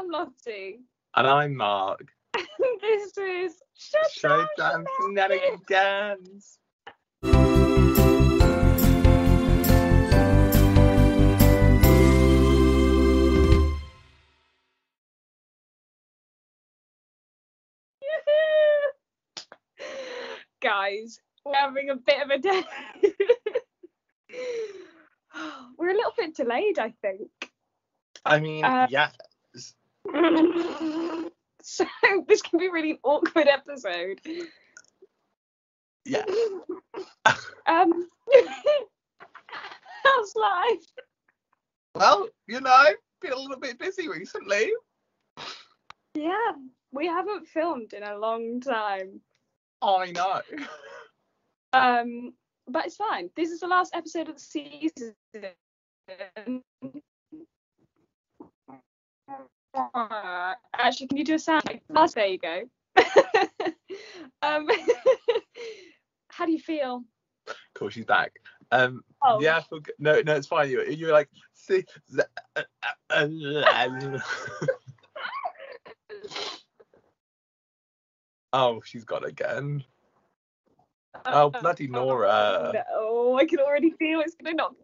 I'm Lottie. And I'm Mark. And this is Show Showdown Shenanigans. Guys, we're having a bit of a day. we're a little bit delayed, I think. I mean, Uh, yes. so this can be really awkward episode. Yeah. Um, how's life? Well, you know, been a little bit busy recently. Yeah, we haven't filmed in a long time. I know. Um, but it's fine. This is the last episode of the season. Actually, can you do a sound? like? There you go. um, how do you feel? Cool, she's back. Um, Oh, yeah, I feel good. no, no, it's fine. You, you're like, see, uh, uh, uh, oh, she's gone again. Oh, bloody Nora. No, I can already feel it's gonna not.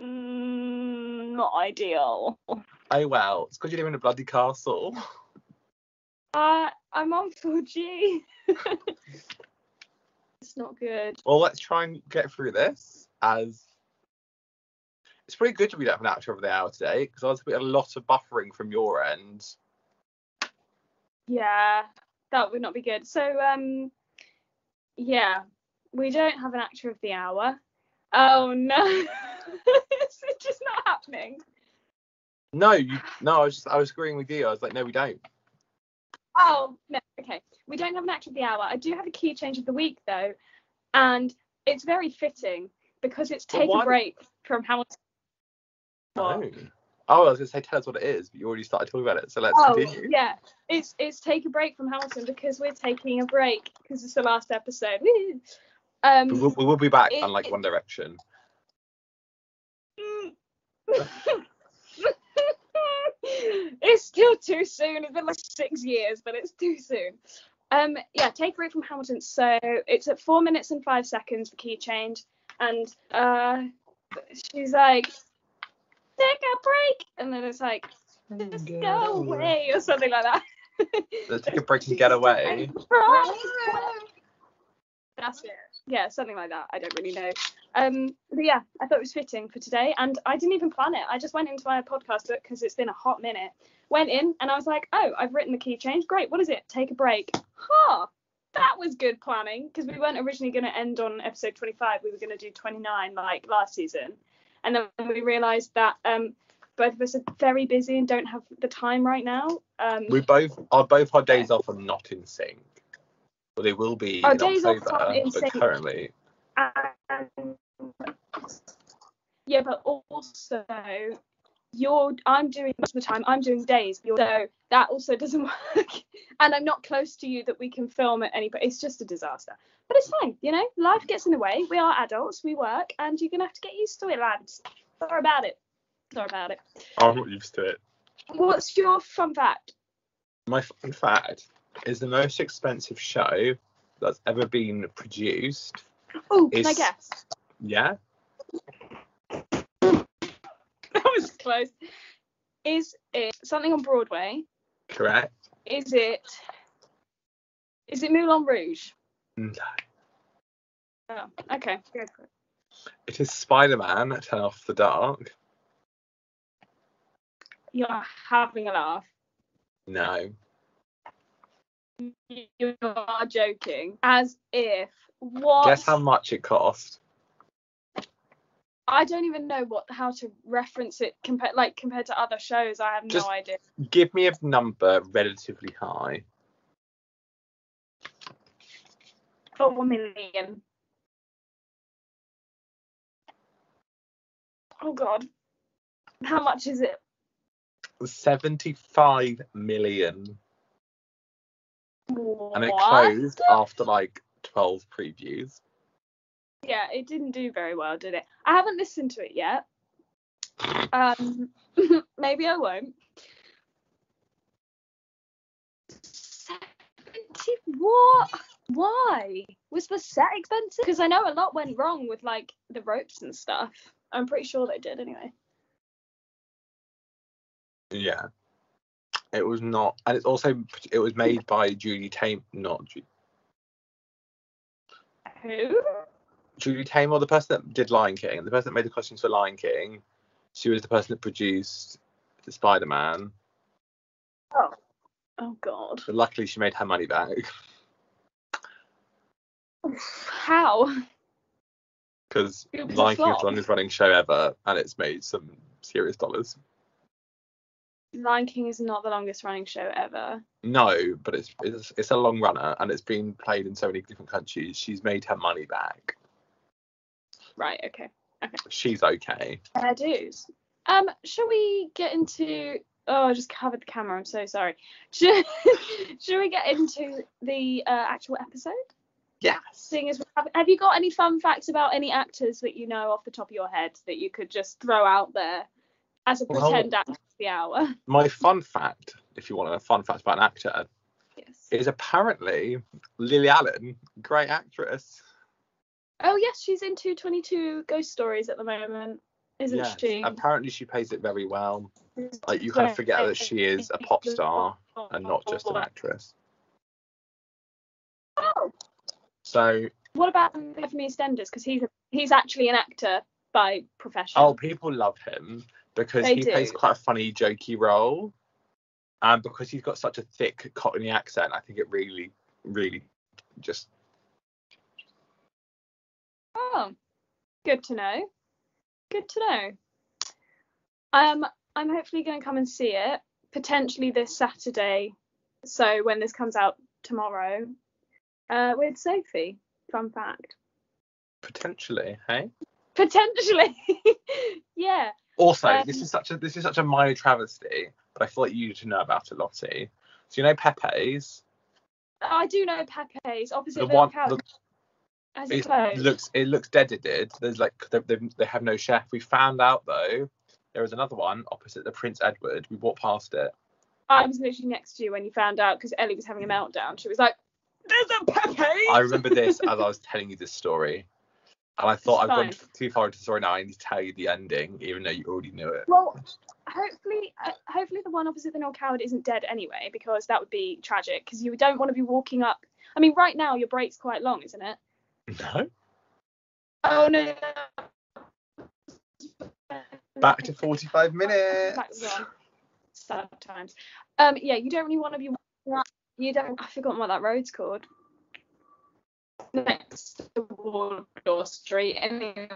Mm, not ideal. Oh well, it's because you live in a bloody castle. Uh, I'm on 4G. it's not good. Well, let's try and get through this as it's pretty good to be don't have an actor of the hour today because I was a, a lot of buffering from your end. Yeah, that would not be good. So, um, yeah, we don't have an actor of the hour. Oh no, it's just not happening. No, you no, I was just I was agreeing with you. I was like, no, we don't. Oh no, okay. We don't have an act of the hour. I do have a key change of the week though, and it's very fitting because it's take a break from Hamilton. No. Oh, I was gonna say tell us what it is, but you already started talking about it. So let's Oh continue. yeah, it's it's take a break from Hamilton because we're taking a break because it's the last episode. Woo. Um, We will, we will be back, It- unlike it- One Direction. it's still too soon. It's been like six years, but it's too soon. Um, yeah, take a break from Hamilton. So it's at four minutes and five seconds for key change, and uh, she's like, "Take a break," and then it's like, "Just go away" or something like that. Let's take a break and get away. That's it. Yeah, something like that. I don't really know. Um, but yeah, I thought it was fitting for today, and I didn't even plan it. I just went into my podcast book because it's been a hot minute. Went in and I was like, oh, I've written the key change. Great. What is it? Take a break. Huh. That was good planning because we weren't originally going to end on episode 25. We were going to do 29 like last season, and then we realised that um, both of us are very busy and don't have the time right now. Um, We both our both our days off are not in sync. Well, they will be Our in days off October, in but sync. currently and yeah, but also you're I'm doing most of the time I'm doing days, so that also doesn't work. and I'm not close to you that we can film at any but it's just a disaster. But it's fine, you know, life gets in the way. We are adults, we work, and you're gonna have to get used to it, lads. Sorry about it. Sorry about it. I'm not used to it. What's your fun fact? My fun fact is the most expensive show that's ever been produced. Oh, can I guess? Yeah, That was close. Is it something on Broadway? correct. Is it is it Moulin Rouge? No. Oh, okay. Go for it. It is Spider-Man: Turn Off the Dark. You're having a laugh. No. You are joking. As if what? Guess how much it cost? I don't even know what how to reference it compared like compared to other shows. I have Just- no idea. Give me a number relatively high. Four million. Oh God. How much is it? 75 million. What? And it closed after like 12 previews. Yeah, it didn't do very well, did it? I haven't listened to it yet. Um, maybe I won't. 70 what? Why? Was the set expensive? Because I know a lot went wrong with like the ropes and stuff. I'm pretty sure they did anyway. Yeah. It was not, and it's also it was made by Julie Tame, not Ju- Who? Julie Taymor, the person that did Lion King, the person that made the costumes for Lion King. She was the person that produced the Spider Man. Oh. Oh God. But luckily, she made her money back How? because Lion King is the longest running show ever, and it's made some serious dollars. Lion King is not the longest running show ever. No, but it's it's, it's a long runner, and it's been played in so many different countries. She's made her money back. Right. Okay. Okay. She's okay. Fair dues. Um, shall we get into? Oh, I just covered the camera. I'm so sorry. Should, should we get into the uh, actual episode? Yes. Seeing as have, have you got any fun facts about any actors that you know off the top of your head that you could just throw out there as a Well- pretend actor of the hour? My fun fact, if you want a fun fact about an actor, Yes. is apparently Lily Allen, great actress. Oh yes, she's in 222 Ghost Stories at the moment, isn't Yes, she? Apparently she plays it very well. Like you kind of forget that she is a pop star and not just an actress. Oh, So what about Anthony EastEnders? Because he's a, he's actually an actor by profession. oh, people love him because They he plays quite a funny, jokey role, and because he's got such a thick Cockney accent, I think it really, really just Oh, good to know. Good to know. Um, I'm hopefully going to come and see it potentially this Saturday. So when this comes out tomorrow, uh, with Sophie. Fun fact. potentially, hey. Potentially, yeah. Also, Um, this is such a this is such a minor travesty, but I feel like you need to know about it, Lottie. So you know Pepe's, I do know Pepe's opposite the one the, Has it it closed? looks it looks dead-ended. There's like they, they, they have no chef. We found out though there was another one opposite the Prince Edward. We walked past it. I was literally next to you when you found out because Ellie was having a meltdown. She was like, "There's a Pepe's." I remember this as I was telling you this story, and I thought I've gone too far into the story now. I need to tell you the ending, even though you already knew it. Well, hopefully, uh, hopefully the one opposite the Noël Coward isn't dead anyway, because that would be tragic. Because you don't want to be walking up. I mean, right now your break's quite long, isn't it? No. Oh no. Back to 45 minutes. Back on. Sad times. Um, yeah, you don't really want to be. You don't. I forgot what that road's called. Next to Wardour Street, anyway,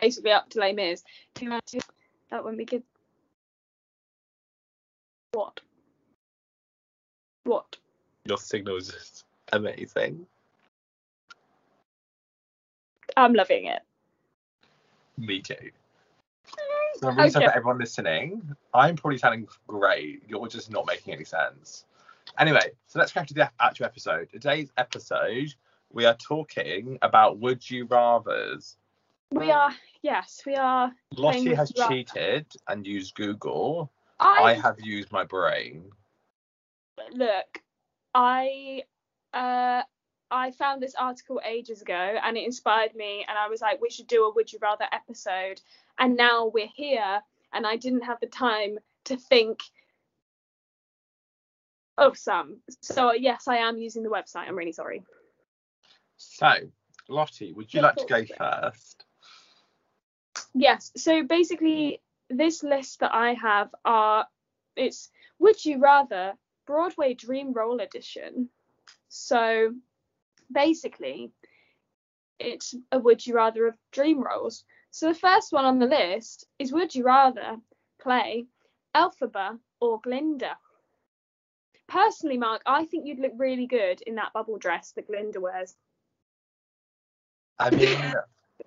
basically up to Les Mis. That wouldn't be good. What? What? Your signal is just amazing. I'm loving it. Me too. So I'm really sorry for everyone listening. I'm probably sounding great. You're just not making any sense. Anyway, so let's go to the actual episode. Today's episode, we are talking about would you rather's. We are, yes, we are. Lottie has cheated and used Google. I, I have used my brain. look, I uh I found this article ages ago and it inspired me and I was like we should do a would you rather episode and now we're here and I didn't have the time to think Oh, of some. So yes, I am using the website. I'm really sorry. So, Lottie, would you like to go first? Yes. So basically, this list that I have are it's Would You Rather Broadway Dream Role Edition. So basically, it's a Would You Rather of dream roles. So the first one on the list is Would You Rather play Elphaba or Glinda? Personally, Mark, I think you'd look really good in that bubble dress that Glinda wears. I mean,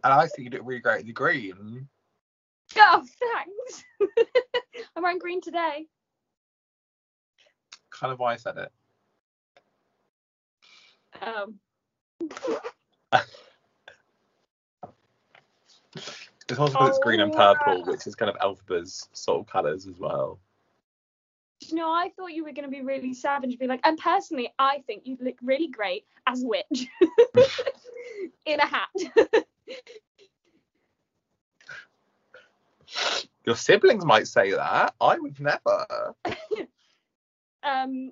I think you look really great in the green. Oh, thanks. I'm wearing green today. Kind of why I said it. Um, It's also because it's green and Oh, purple, yeah. which is kind of Elphaba's sort of colours as well. You know, I thought you were going to be really savage and be like, and personally, I think you'd look really great as a witch in a hat. Your siblings might say that. I would never. um,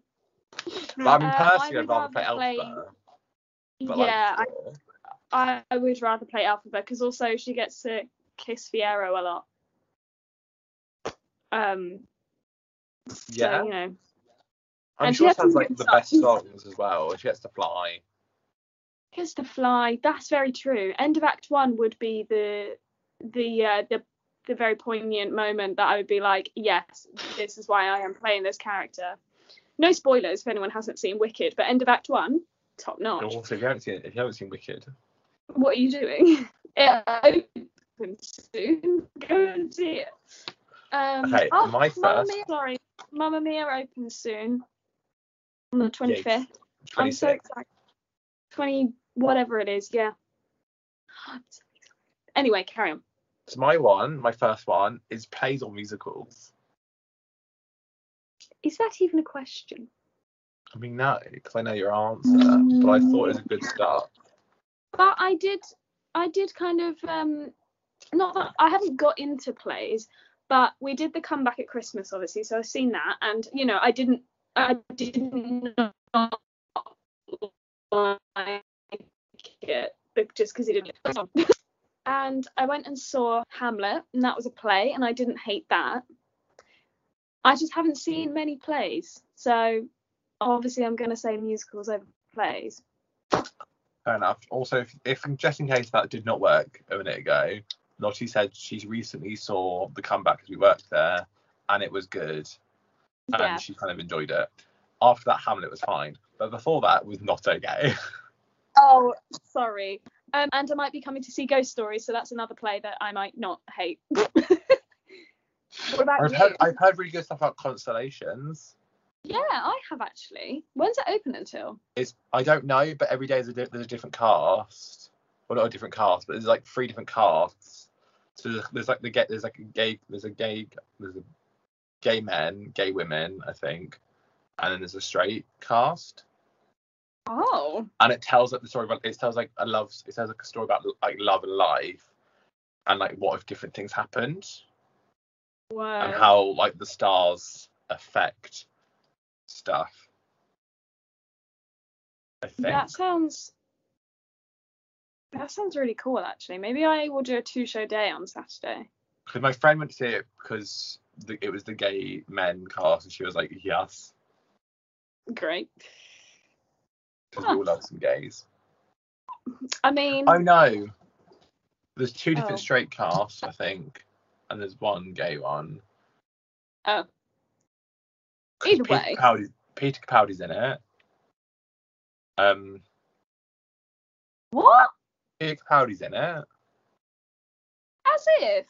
But I mean, Uh, I personally, I'd would rather play play- Elphaba. But like, yeah, I. I, I would rather play Elphaba because also she gets to kiss Fiyero a lot. Um, yeah. so, you know, I'm and sure she has like the best songs. songs as well. She gets to fly. Kiss to Fly. That's very true. End of Act One would be the the uh, the the very poignant moment that I would be like, yes, this is why I am playing this character. No spoilers if anyone hasn't seen Wicked, but end of Act One, top notch. Also, if you haven't seen if you haven't seen Wicked, What are you doing? it opens soon. Go and see it. Um, Okay, oh, my first- sorry, Mamma Mia opens soon on the 25th. I'm so excited. 20 whatever it is, yeah. I'm so excited. Anyway, carry on. So my one, my first one, is plays or musicals. Is that even a question? I mean, no, because I know your answer, but I thought it was a good start. But I did, I did kind of, um, not that I haven't got into plays, but we did the comeback at Christmas, obviously. So I've seen that, and you know, I didn't, I didn't like it but just because he didn't. and I went and saw Hamlet, and that was a play, and I didn't hate that. I just haven't seen many plays, so obviously I'm going to say musicals over plays. Fair enough. Also, if, if just in case that did not work a minute ago, Lottie said she recently saw the comeback because we worked there, and it was good, and Yeah. she kind of enjoyed it. After that, Hamlet was fine, but before that was not okay. Oh, sorry. Um, and I might be coming to see Ghost Stories, so that's another play that I might not hate. what about I've you? heard I've heard really good stuff about Constellations. Yeah, I have actually. When's it open until? It's I don't know, but every day there's a, di- there's a different cast. Well, not a different cast, but there's like three different casts. So there's, there's like the gay, there's like a gay, there's a gay, there's a gay men, gay women, I think, and then there's a straight cast. Oh. And it tells like the story about it tells like a love, it tells like a story about like love and life, and like what if different things happened, Wow. and how like the stars affect stuff. I think. That sounds. That sounds really cool, actually. Maybe I will do a two-show day on Saturday. Because my friend went to see it because the, it was the gay men cast, and she was like, yes, Great. because we all love some gays. I mean, Oh no, there's two different Oh. straight casts, I think, and there's one gay one. Oh. Either Peter way. Capaldi, Peter Capaldi's in it. Um, what? Peter Capaldi's in it. As if.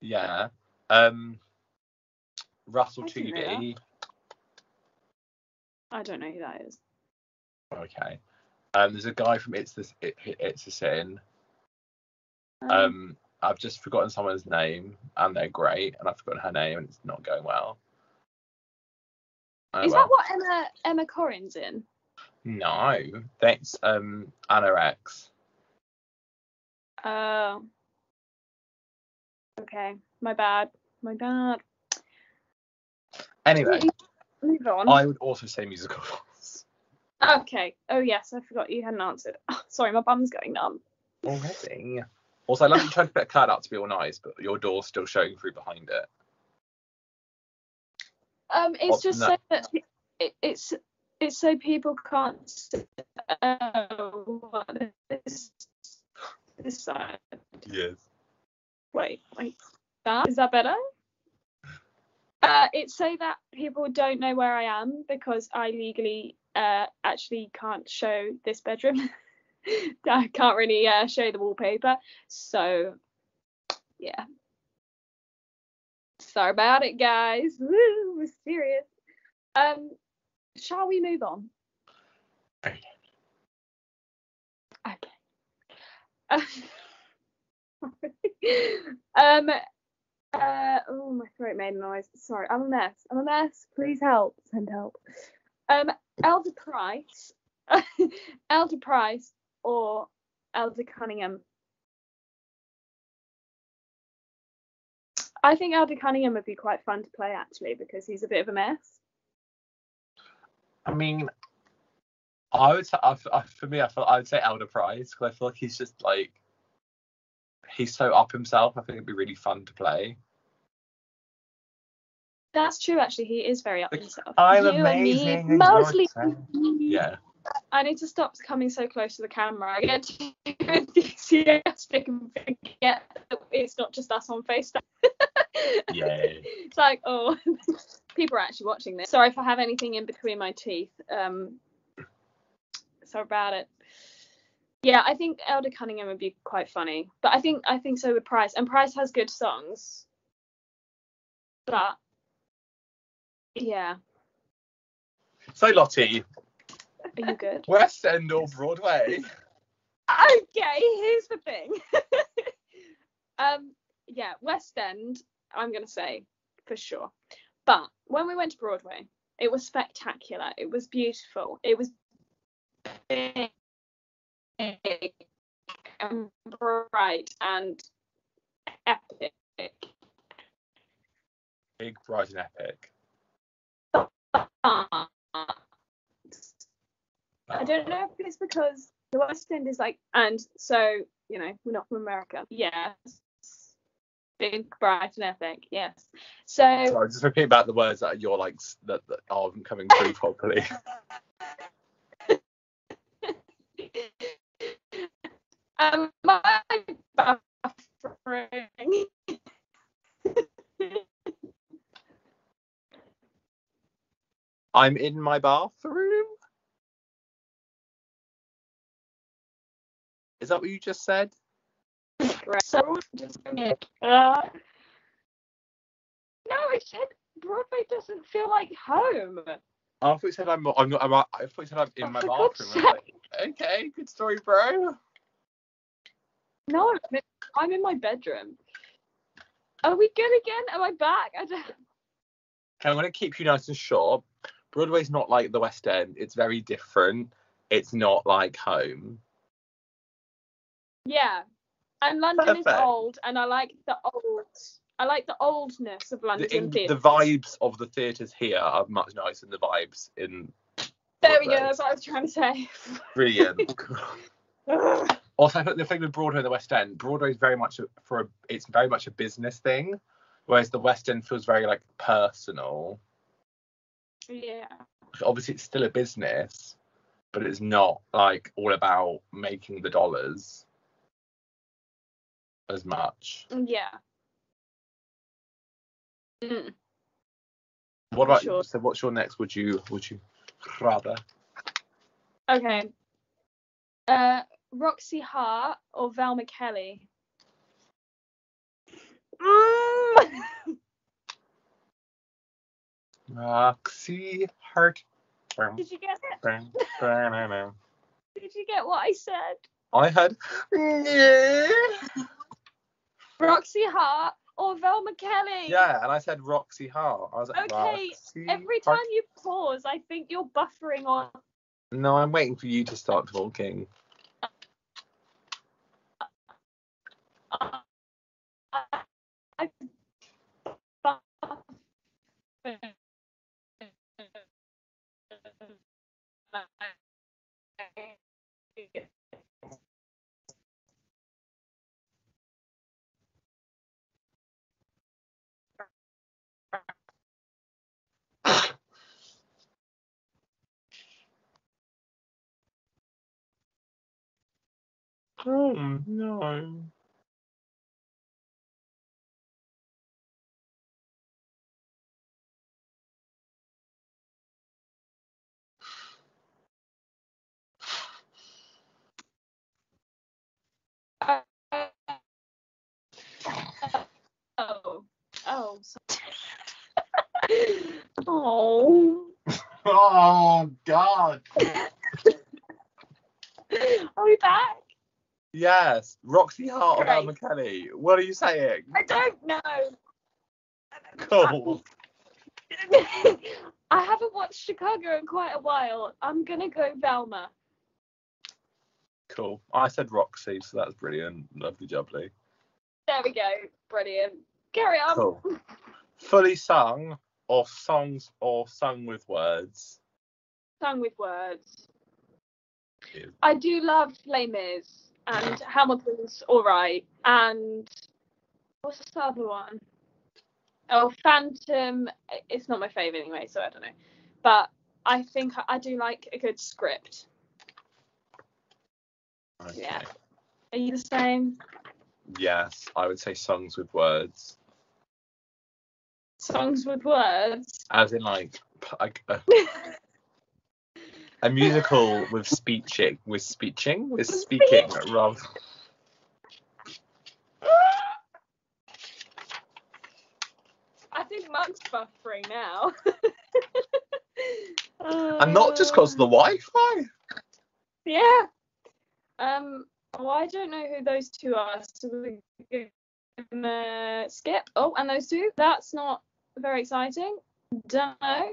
Yeah. Um, Russell I didn't know that. Tovey. I don't know who that is. Okay. Um, there's a guy from It's the it, It's a Sin. Um, Um, I've just forgotten someone's name, and they're great, and I've forgotten her name, and it's not going well. Oh, is well. that what Emma Emma Corrin's in? No, that's um Anna X. Oh. okay. My bad. My bad. Anyway, Move on. I would also say musicals Okay. Oh yes, I forgot you hadn't answered. sorry, my bum's going numb. already. Also, I love you tried to put a curtain up to be all nice, but your door's still showing through behind it. Um, it's Well, just no. so that it, it's it's so people can't see oh, what this this side. Yes. Wait, wait. That is that better? Uh, it's so that people don't know where I am because I legally uh actually can't show this bedroom. I can't really uh, show the wallpaper. So yeah. Sorry about it, guys. Woo, mysterious. Um, shall we move on? Okay. Um, Uh, oh, my throat made a noise. Sorry, I'm a mess. I'm a mess. Please help. Send help. Um, Elder Price, Elder Price, or Elder Cunningham. I think Elder Cunningham would be quite fun to play actually because he's a bit of a mess. I mean, I would say, I, I, for me, I feel I would say Elder Price because I feel like he's just like he's so up himself. I think it'd be really fun to play. That's true, actually. He is very up himself. I'm you amazing. me, mostly. Yeah. I need to stop coming so close to the camera. I get too enthusiastic and forget that it's not just us on FaceTime. Yeah. it's like, oh, people are actually watching this. Sorry if I have anything in between my teeth. Um, about it. Yeah, I think Elder Cunningham would be quite funny, but I think I think so would Price, and Price has good songs. But yeah, So Lottie, are you good? West End or Broadway? okay, here's the thing. um, yeah, West End, I'm gonna say for sure. But when we went to Broadway, it was spectacular. It was beautiful. It was big and bright and epic. Big, bright, and epic. I don't know if it's because the West End is like, and so you know we're not from America. Yes, big, bright, and epic. Yes. So Sorry, just repeat back the words that you're like that, that aren't coming through properly. Am I buffering? I'm in my bathroom. Is that what you just said? So just. Uh, no, I said Broadway doesn't feel like home. I thought you said I'm. I'm not. I'm, I thought you said I'm in Oh, my bathroom. Like, okay, good story, bro. No, I'm in, I'm in my bedroom. Are we good again? Am I back? I don't. Okay, I'm gonna keep you nice and short. Broadway's not like the West End. It's very different. It's not like home. Yeah. And London is old, and I like the old. I like the oldness of London The, in, the vibes of the theatres here are much nicer than the vibes in. There we go. That's what I was trying to say. Brilliant. Also, I think the thing with Broadway and the West End, Broadway is very much a, for a, it's very much a business thing, whereas the West End feels very like personal. yeah. Obviously, it's still a business, but it's not like all about making the dollars as much. Yeah. Mm. What about Sure. so? What's your next? Would you would you rather? Okay. Uh, Roxy Hart or Velma Kelly? Mm. Roxy Hart. Did you get it? Did you get what I said? I heard. Roxy Hart or Velma Kelly? Yeah, and I said Roxy Hart. I was like, Okay, Roxy Every Hart. time you pause, I think you're buffering on. No, I'm waiting for you to start talking. I- Oh mm. no. Oh, oh, oh. Oh God. Are we back? Yes, Roxy Hart or Great. Velma Kelly. What are you saying? I don't know. Cool. I haven't watched Chicago in quite a while. I'm gonna go Velma. Cool. I said Roxy, so that's brilliant. Lovely jubbly. There we go. Brilliant. Carry on. Cool. Fully sung or songs or sung with words. Sung with words. I do love Les Mis and Hamilton's alright. And what's the other one? Oh, Phantom. It's not my favourite anyway, so I don't know. But I think I, I do like a good script. Okay. Yeah. Are you the same? Yes, I would say songs with words. Songs with words. As in like, like a, a musical with speeching, with speeching, with speaking rather. I think Mark's buffering now. And not just because of the Wi-Fi. Yeah. Um. Well, I don't know who those two are, so we're gonna skip. Oh, and those two. That's not very exciting. Don't know.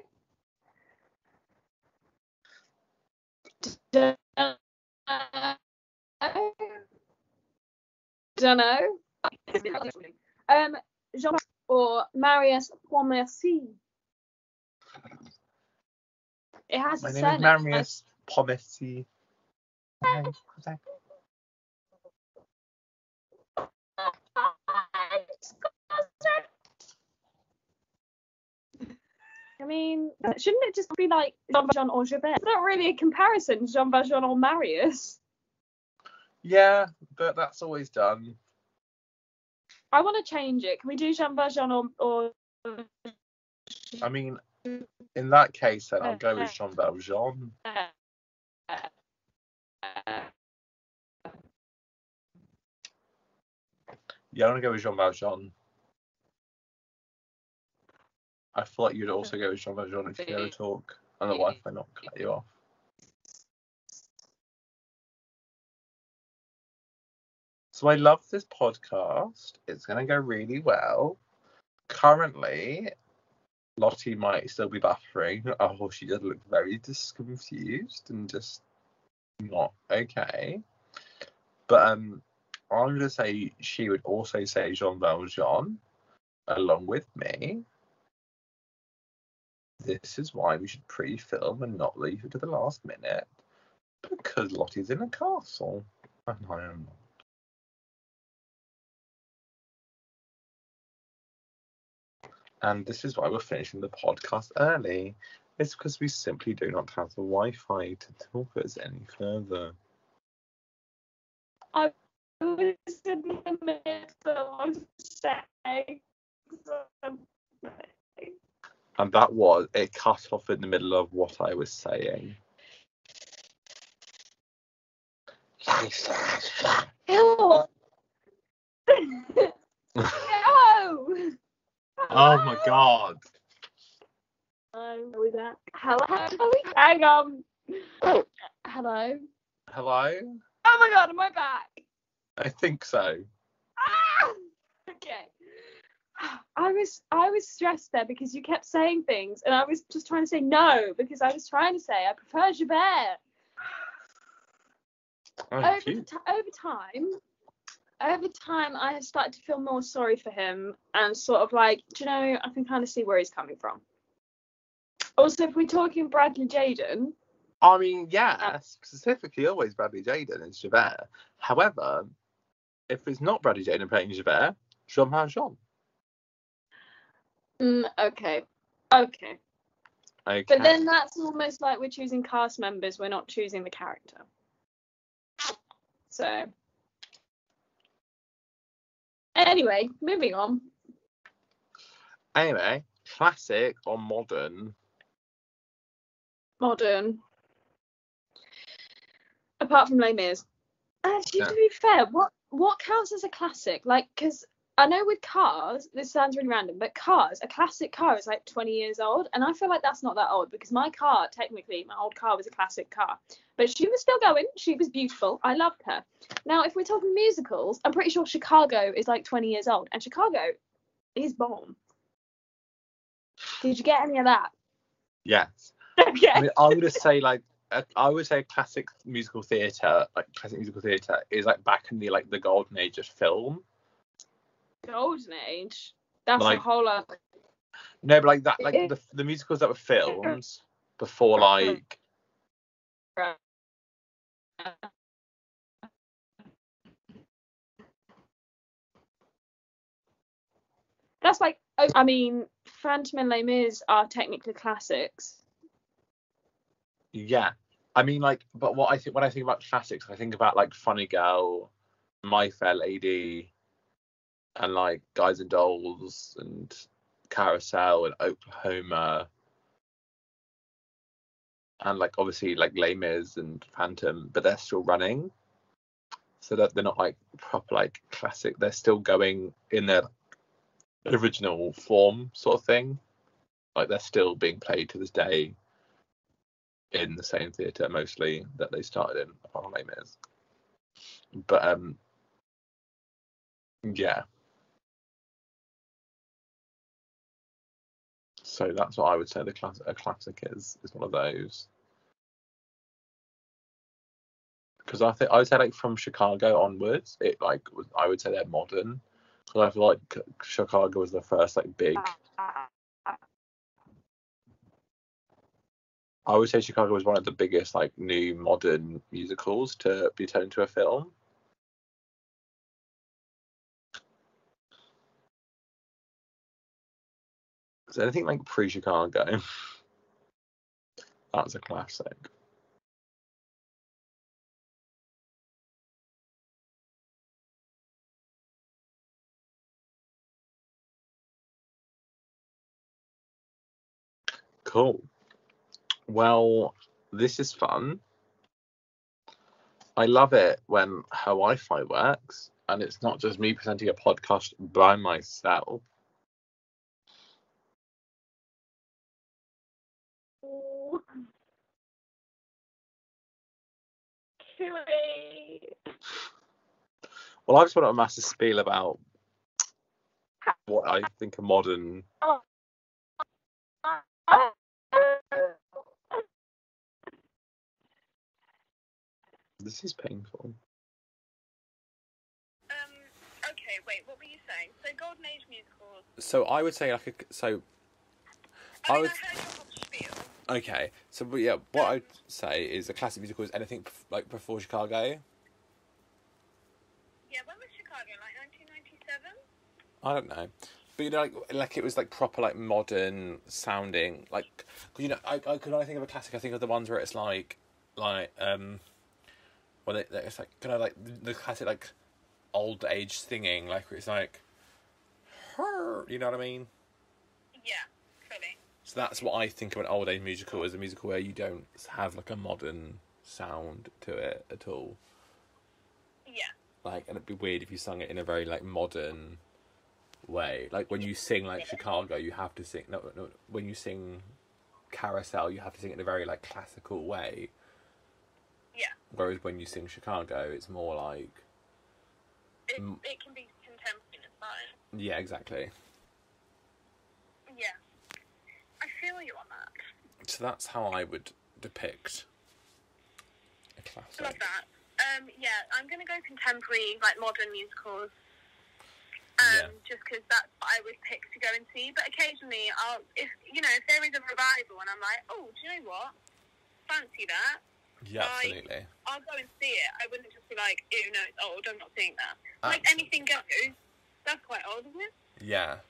Don't know. Don't know. Um, Jean or Marius Pontmercy. It has My a name is. Marius Pomesi. I mean, shouldn't it just be like Jean Valjean or Javert? It's not really a comparison, Jean Valjean or Marius. Yeah, but that's always done. I want to change it. Can we do Jean Valjean or, or I mean, in that case, then I'll go with Jean Valjean. Yeah, I'm gonna go with Jean Valjean. I feel like you'd also go with Jean Valjean if you ever talk, and the Wi-Fi not cut you off. So I love this podcast. It's gonna go really well. Currently, Lottie might still be buffering. Oh, she does look very disconfused and just not okay. But um, I'm gonna say she would also say Jean Valjean along with me. This is why we should pre-film and not leave it to the last minute. Because Lottie's in a castle. And I am not. And this is why we're finishing the podcast early. It's because we simply do not have the Wi-Fi to talk us any further. I was in the middle of something. Um, And that was it cut off in the middle of what I was saying. Hello. no. Oh my god. Hello. Are we back? Hello. Hang on. Hello. Hello? Oh my god, am I back? I think so. Ah! Okay. I was I was stressed there because you kept saying things and I was just trying to say no because I was trying to say I prefer Javert. Oh, over, t- over time, over time, I have started to feel more sorry for him and sort of like, do you know, I can kind of see where he's coming from. Also, if we're talking Bradley Jaden, I mean, yeah, uh, specifically always Bradley Jaden is Javert. However, if it's not Bradley Jaden playing Javert, Jean Valjean. Mm, okay, okay, Okay. but then that's almost like we're choosing cast members, we're not choosing the character. So, anyway, moving on. Anyway, classic or modern? modern. Apart from Les Mis. Actually, Yeah. to be fair, what what counts as a classic? Like, because I know with cars, this sounds really random, but cars, a classic car is like 20 years old, and I feel like that's not that old because my car, technically, my old car was a classic car, but she was still going. She was beautiful. I loved her. Now, if we're talking musicals, I'm pretty sure Chicago is like 20 years old, and Chicago is bomb. Did you get any of that? Yes. Okay. I mean, I would say like I would say classic musical theatre, like classic musical theatre, is like back in the like the golden age of film. Golden Age. That's Like- a whole other. No, but like that, like the the musicals that were filmed before like That's like, I mean, Phantom and Les Mis are technically classics. yeah. I mean like, but what I think when I think about classics, I think about like Funny Girl, My Fair Lady, and like Guys and Dolls and Carousel and Oklahoma. And like obviously like Les and Phantom, but they're still running. So that they're not like proper like classic. They're still going in their original form sort of thing. Like they're still being played to this day in the same theatre mostly that they started in, apart from Les. But um yeah. So that's what I would say the class a classic is is one of those. Because I think I would say like from Chicago onwards, it like was I would say they're modern. Because I feel like Chicago was the first like big. I would say Chicago was one of the biggest like new modern musicals to be turned into a film. Is anything like pre-Chicago? That's a classic. Cool. Well, this is fun. I love it when her Wi-Fi works, and it's not just me presenting a podcast by myself. Well, I just want to ask a massive spiel about what I think a modern. This is painful. Um, okay, wait, what were you saying? So Golden Age musicals. So I would say like a so. I, I mean, would- I heard your whole spiel. Okay, so but yeah, what I'd say is a classic musical is anything like before Chicago. Yeah, when was Chicago? Like 1997? I don't know, but you know, like like it was like proper like modern sounding. Like 'cause, you know, I I could I think of a classic. I think of the ones where it's like like um, well, they- it's like kind of like the, the classic like old age singing. Like where it's like, her, you know what I mean? Yeah. So that's what I think of an old age musical as a musical where you don't have like a modern sound to it at all. Yeah. Like, and it'd be weird if you sung it in a very like modern way. Like when you sing like Chicago, you have to sing. No, no. When you sing Carousel, you have to sing it in a very like classical way. Yeah. Whereas when you sing Chicago, it's more like It, it can be contemporary, it's fine. yeah, exactly. Yeah. I feel you on that. So that's how I would depict a I love classic. that. Um, yeah, I'm going to go contemporary, like modern musicals. Um, Yeah. Just because that's what I would pick to go and see. But occasionally, I'll, if you know, if there is a revival and I'm like, oh, do you know what? Fancy that. Yeah, Like- absolutely. I'll go and see it. I wouldn't just be like, ew, no, it's old. I'm not seeing that. Like Absolutely. anything goes. That's quite old, isn't it? Yeah,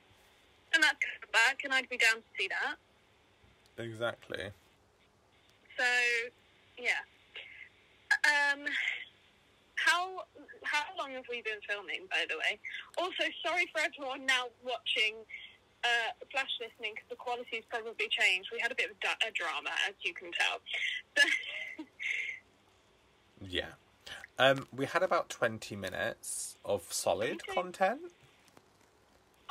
And that's back, and I'd be down to see that. Exactly. So, yeah. Um, how how long have we been filming, by the way? Also, sorry for everyone now watching uh, slash listening because the quality's probably changed. We had a bit of da- a drama, as you can tell. Yeah. Um, we had about twenty minutes of solid Okay. content.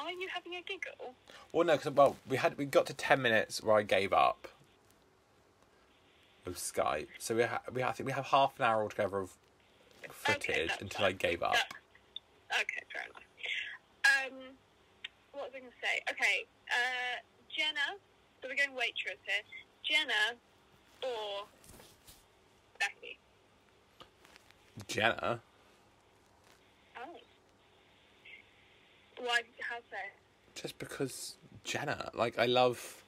Are you having a giggle? Well, no, because well, we had we got to ten minutes where I gave up with Skype. So we ha- we ha- I think we have half an hour altogether of footage that's until I gave up. That- okay, fair enough. Um, what was I going to say? Okay, uh, Jenna, So we're going waitress here. Jenna or Becky? Jenna. Oh. Why? How so? Just because Jenna, like I love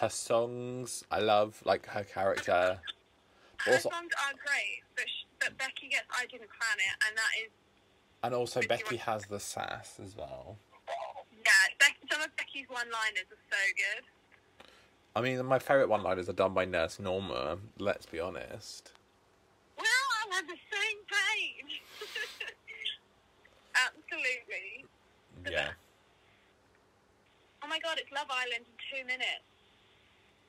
her songs. I love like her character. Her Also- songs are great, but sh- but Becky gets I didn't plan it, and that is And also Becky has the sass as well. yeah. Beck, some of Becky's one-liners are so good. I mean, my favourite one-liners are done by Nurse Norma. Let's be honest. We're all on the same page. Absolutely. Yeah. Oh my god, it's Love Island in two minutes.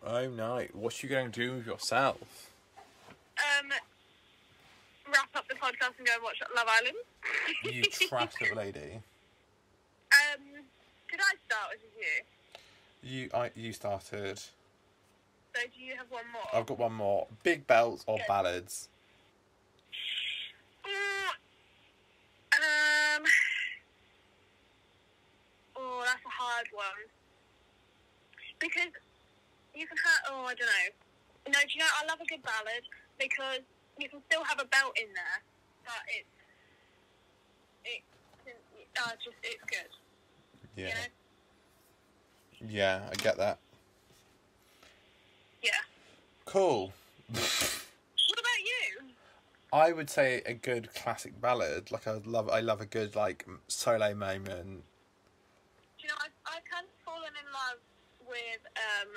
Oh no! What are you going to do with yourself? Um, wrap up the podcast and go and watch Love Island. You trash little lady. Um, did I start or did you? You, I, you started. So do you have one more? I've got one more. Big belts or Okay. ballads? Mm, um. Oh, that's a hard one. Because you can have. Oh, I don't know. No, do you know? I love a good ballad because you can still have a belt in there, but it's it. Uh, just it's good. Yeah. You know? Yeah, I get that. Yeah. Cool. What about you? I would say a good classic ballad. Like I love, I love a good like solo moment. Do you know, I've, I've kind of fallen in love with um,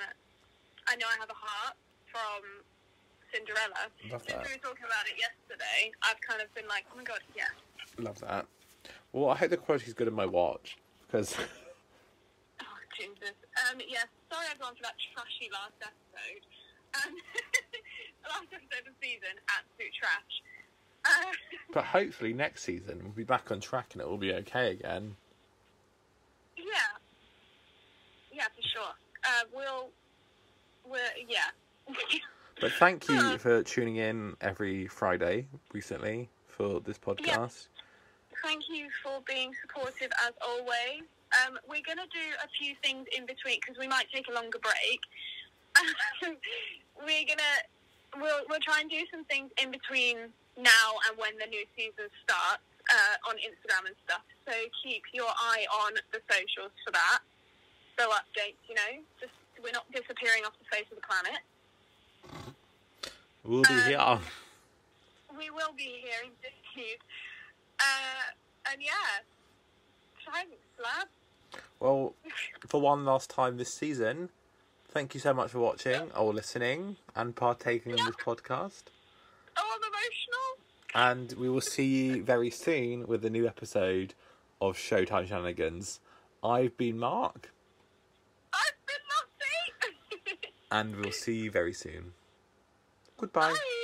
I Know I Have a Heart from Cinderella. Love Since that. we were talking about it yesterday, I've kind of been like, oh my god, yeah. Love that. Well, I hope the quality's good in my watch because Oh, Jesus. Um, yeah, sorry everyone for that trashy last episode. Um, last episode of the season, absolute trash. Uh, But hopefully next season we'll be back on track and it will be okay again. yeah. Yeah, for sure. Uh, we'll, we're, yeah. But thank you for tuning in every Friday recently for this podcast. Thank you for being supportive as always. Um, we're going to do a few things in between because we might take a longer break. we're going to we'll we'll try and do some things in between now and when the new season starts uh, on Instagram and stuff. So keep your eye on the socials for that. So updates, you know, just we're not disappearing off the face of the planet. We'll be Um, here. We will be here indeed. Uh, and yeah, thanks, lad. Well, for one last time this season, thank you so much for watching or listening and partaking in this podcast. Oh, I'm emotional. And we will see you very soon with a new episode of Showtime Shenanigans. I've been Mark, I've been Lottie. And we'll see you very soon. Goodbye. Bye.